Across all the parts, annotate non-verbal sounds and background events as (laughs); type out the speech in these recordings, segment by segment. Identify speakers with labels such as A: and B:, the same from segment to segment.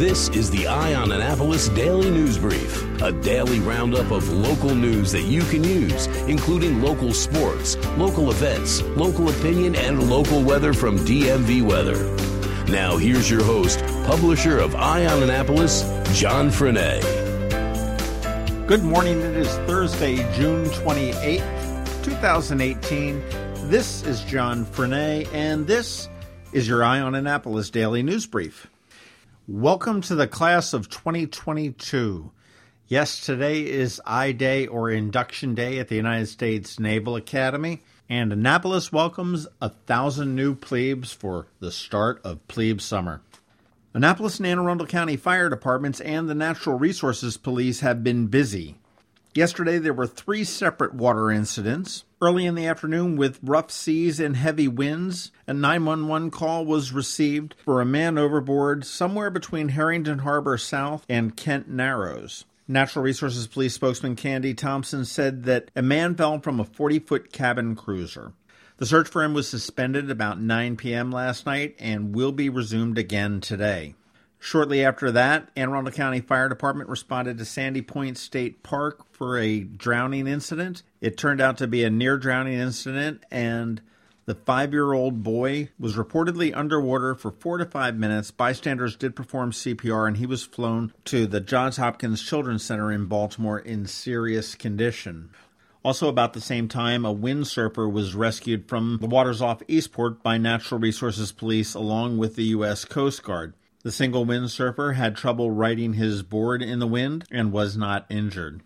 A: This is the Eye on Annapolis Daily News Brief, a daily roundup of local news that you can use, including local sports, local events, local opinion, and local weather from DMV Weather. Now, here's your host, publisher of Eye on Annapolis, John Frenaye.
B: Good morning. It is Thursday, June 28th, 2018. This is John Frenaye, and this is your Eye on Annapolis Daily News Brief. Welcome to the class of 2022. Yes, today is I Day or Induction Day at the United States Naval Academy, and Annapolis welcomes a thousand new plebes for the start of plebe summer. Annapolis and Anne Arundel County Fire Departments and the Natural Resources Police have been busy Yesterday, there were three separate water incidents. Early in the afternoon, with rough seas and heavy winds, a 911 call was received for a man overboard somewhere between Herrington Harbor South and Kent Narrows. Natural Resources Police spokesman Candy Thompson said that a man fell from a 40 foot cabin cruiser. The search for him was suspended about 9 p.m. last night and will be resumed again today. Shortly after that, Anne Arundel County Fire Department responded to Sandy Point State Park for a drowning incident. It turned out to be a near drowning incident, and the five year old boy was reportedly underwater for four to five minutes. Bystanders did perform CPR, and he was flown to the Johns Hopkins Children's Center in Baltimore in serious condition. Also, about the same time, a windsurfer was rescued from the waters off Eastport by Natural Resources Police along with the U.S. Coast Guard. The single windsurfer had trouble riding his board in the wind and was not injured.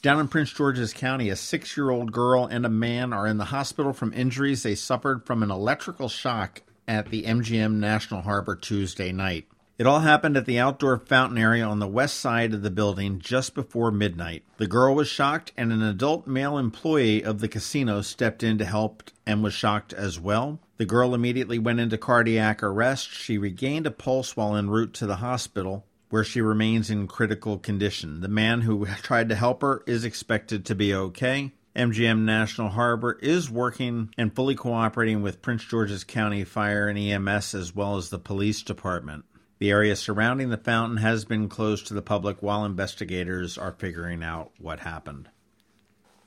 B: Down in Prince George's County, a six year old girl and a man are in the hospital from injuries they suffered from an electrical shock at the MGM National Harbor Tuesday night. It all happened at the outdoor fountain area on the west side of the building just before midnight. The girl was shocked, and an adult male employee of the casino stepped in to help and was shocked as well. The girl immediately went into cardiac arrest. She regained a pulse while en route to the hospital, where she remains in critical condition. The man who (laughs) tried to help her is expected to be okay. MGM National Harbor is working and fully cooperating with Prince George's County Fire and EMS as well as the police department. The area surrounding the fountain has been closed to the public while investigators are figuring out what happened.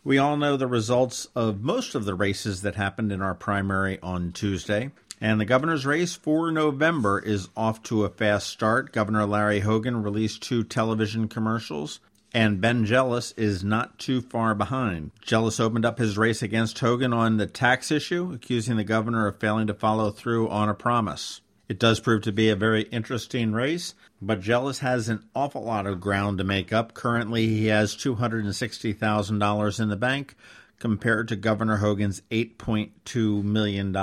B: We all know the results of most of the races that happened in our primary on Tuesday. And the governor's race for November is off to a fast start. Governor Larry Hogan released two television commercials, and Ben Jealous is not too far behind. Jealous opened up his race against Hogan on the tax issue, accusing the governor of failing to follow through on a promise. It does prove to be a very interesting race, but Jealous has an awful lot of ground to make up. Currently, he has $260,000 in the bank compared to Governor Hogan's $8.2 million.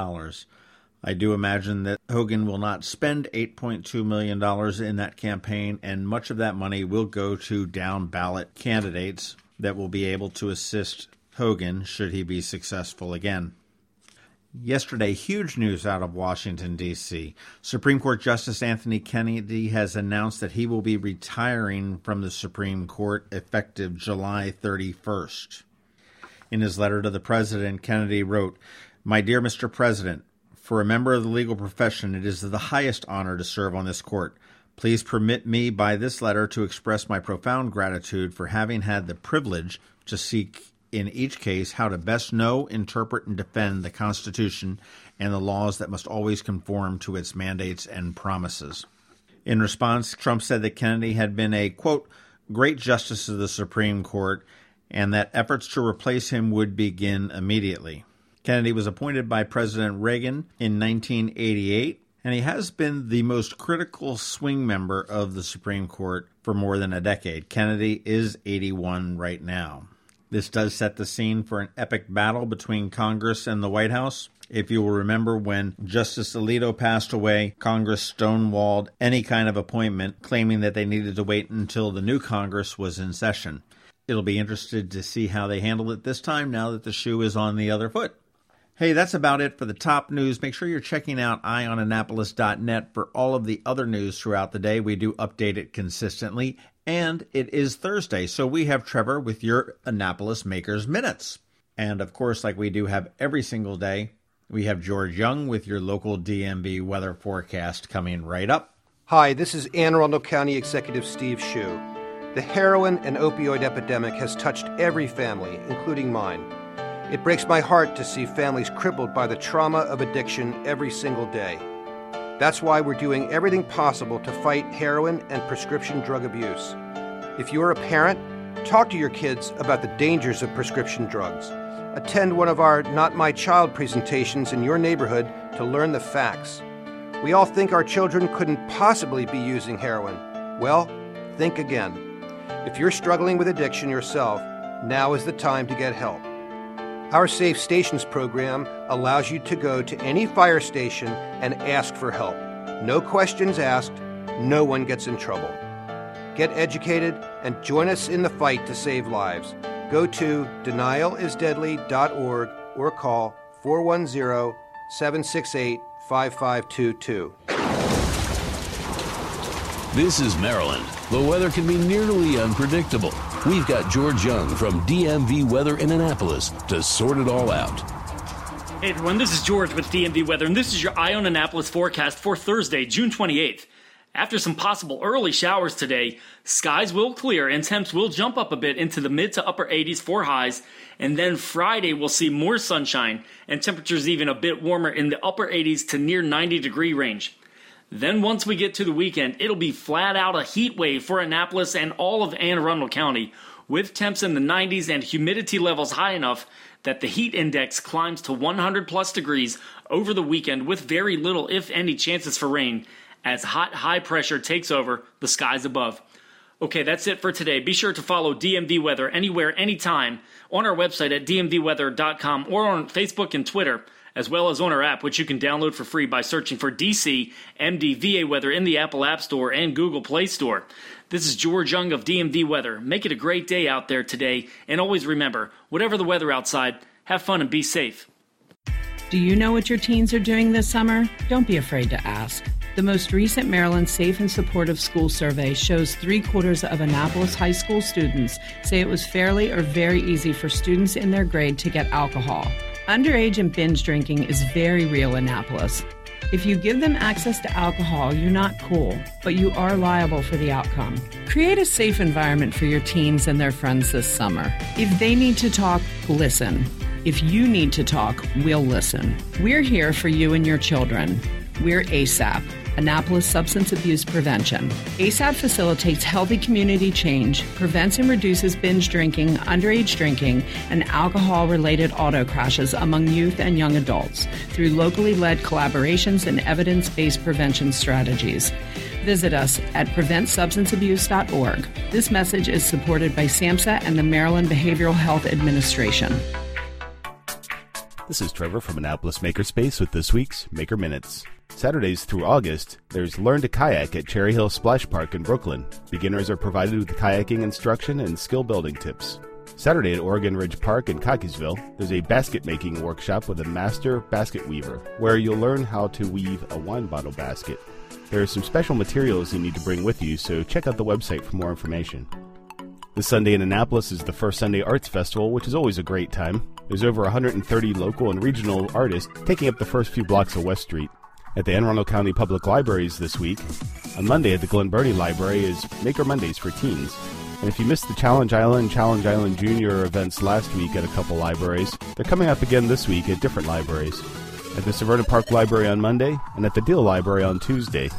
B: I do imagine that Hogan will not spend $8.2 million in that campaign, and much of that money will go to down ballot candidates that will be able to assist Hogan should he be successful again. Yesterday, huge news out of Washington, D.C. Supreme Court Justice Anthony Kennedy has announced that he will be retiring from the Supreme Court effective July 31st. In his letter to the President, Kennedy wrote, My dear Mr. President, for a member of the legal profession, it is the highest honor to serve on this court. Please permit me by this letter to express my profound gratitude for having had the privilege to seek in each case how to best know, interpret, and defend the Constitution and the laws that must always conform to its mandates and promises. In response, Trump said that Kennedy had been a, quote, great justice of the Supreme Court and that efforts to replace him would begin immediately. Kennedy was appointed by President Reagan in 1988, and he has been the most critical swing member of the Supreme Court for more than a decade. Kennedy is 81 right now. This does set the scene for an epic battle between Congress and the White House. If you will remember when Justice Alito passed away, Congress stonewalled any kind of appointment, claiming that they needed to wait until the new Congress was in session. It'll be interested to see how they handle it this time now that the shoe is on the other foot. Hey, that's about it for the top news. Make sure you're checking out eyeonannapolis.net for all of the other news throughout the day. We do update it consistently, and it is Thursday, so we have Trevor with your Annapolis Makers Minutes. And of course, like we do have every single day, we have George Young with your local DMV weather forecast coming right up.
C: Hi, this is Anne Arundel County Executive Steve Schuh. The heroin and opioid epidemic has touched every family, including mine. It breaks my heart to see families crippled by the trauma of addiction every single day. That's why we're doing everything possible to fight heroin and prescription drug abuse. If you're a parent, talk to your kids about the dangers of prescription drugs. Attend one of our Not My Child presentations in your neighborhood to learn the facts. We all think our children couldn't possibly be using heroin. Well, think again. If you're struggling with addiction yourself, now is the time to get help. Our Safe Stations program allows you to go to any fire station and ask for help. No questions asked, no one gets in trouble. Get educated and join us in the fight to save lives. Go to denialisdeadly.org or call 410 768 5522.
A: This is Maryland. The weather can be nearly unpredictable. We've got George Young from DMV Weather in Annapolis to sort it all out.
D: Hey everyone, this is George with DMV Weather, and this is your Eye on Annapolis forecast for Thursday, June 28th. After some possible early showers today, skies will clear and temps will jump up a bit into the mid to upper 80s for highs. And then Friday we'll see more sunshine and temperatures even a bit warmer in the upper 80s to near 90 degree range. Then once we get to the weekend, it'll be flat out a heat wave for Annapolis and all of Anne Arundel County, with temps in the 90s and humidity levels high enough that the heat index climbs to 100 plus degrees over the weekend with very little, if any, chances for rain as hot high pressure takes over the skies above. Okay, that's it for today. Be sure to follow DMV Weather anywhere, anytime on our website at dmvweather.com or on Facebook and Twitter as well as on our app, which you can download for free by searching for DC MDVA Weather in the Apple App Store and Google Play Store. This is George Young of DMV Weather. Make it a great day out there today, and always remember whatever the weather outside, have fun and be safe.
E: Do you know what your teens are doing this summer? Don't be afraid to ask. The most recent Maryland Safe and Supportive School Survey shows three quarters of Annapolis high school students say it was fairly or very easy for students in their grade to get alcohol. Underage and binge drinking is very real in Annapolis. If you give them access to alcohol, you're not cool, but you are liable for the outcome. Create a safe environment for your teens and their friends this summer. If they need to talk, listen. If you need to talk, we'll listen. We're here for you and your children. We're ASAP. Annapolis Substance Abuse Prevention. ASAP facilitates healthy community change, prevents and reduces binge drinking, underage drinking, and alcohol related auto crashes among youth and young adults through locally led collaborations and evidence based prevention strategies. Visit us at preventsubstanceabuse.org. This message is supported by SAMHSA and the Maryland Behavioral Health Administration.
F: This is Trevor from Annapolis Makerspace with this week's Maker Minutes. Saturdays through August, there's Learn to Kayak at Cherry Hill Splash Park in Brooklyn. Beginners are provided with kayaking instruction and skill building tips. Saturday at Oregon Ridge Park in Cockeysville, there's a basket making workshop with a master basket weaver, where you'll learn how to weave a wine bottle basket. There are some special materials you need to bring with you, so check out the website for more information. This Sunday in Annapolis is the first Sunday Arts Festival, which is always a great time. There's over 130 local and regional artists taking up the first few blocks of West Street at the Anne Arundel County Public Libraries this week. On Monday at the Glen Burnie Library is Maker Mondays for teens. And if you missed the Challenge Island, Challenge Island Junior events last week at a couple libraries, they're coming up again this week at different libraries. At the Severna Park Library on Monday, and at the Deal Library on Tuesday.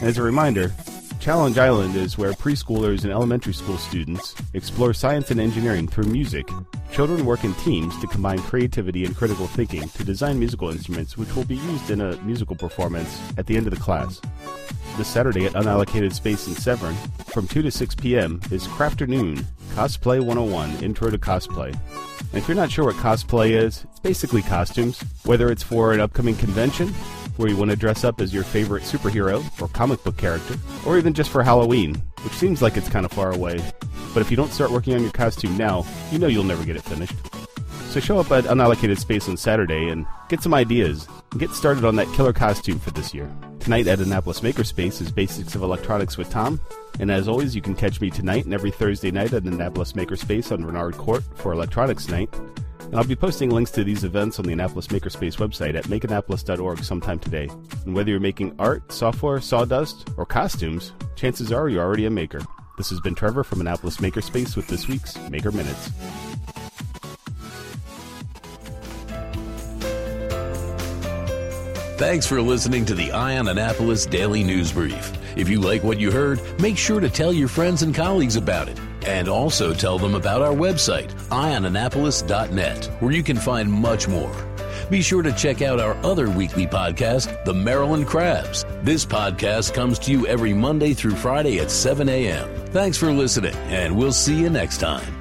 F: And as a reminder, Challenge Island is where preschoolers and elementary school students explore science and engineering through music. Children work in teams to combine creativity and critical thinking to design musical instruments which will be used in a musical performance at the end of the class. This Saturday at Unallocated Space in Severn, from 2 to 6 p.m., is Crafternoon Cosplay 101 Intro to Cosplay. And if you're not sure what cosplay is, it's basically costumes, whether it's for an upcoming convention where you want to dress up as your favorite superhero or comic book character, or even just for Halloween, which seems like it's kind of far away. But if you don't start working on your costume now, you know you'll never get it finished. So show up at Unallocated Space on Saturday and get some ideas and get started on that killer costume for this year. Tonight at Annapolis Makerspace is Basics of Electronics with Tom. And as always, you can catch me tonight and every Thursday night at Annapolis Makerspace on Renard Court for Electronics Night. And I'll be posting links to these events on the Annapolis Makerspace website at makeannapolis.org sometime today. And whether you're making art, software, sawdust, or costumes, chances are you're already a maker. This has been Trevor from Annapolis Makerspace with this week's Maker Minutes.
A: Thanks for listening to the Eye on Annapolis Daily News Brief. If you like what you heard, make sure to tell your friends and colleagues about it. And also tell them about our website, eyeonannapolis.net, where you can find much more. Be sure to check out our other weekly podcast, The Maryland Crabs. This podcast comes to you every Monday through Friday at 7 a.m. Thanks for listening, and we'll see you next time.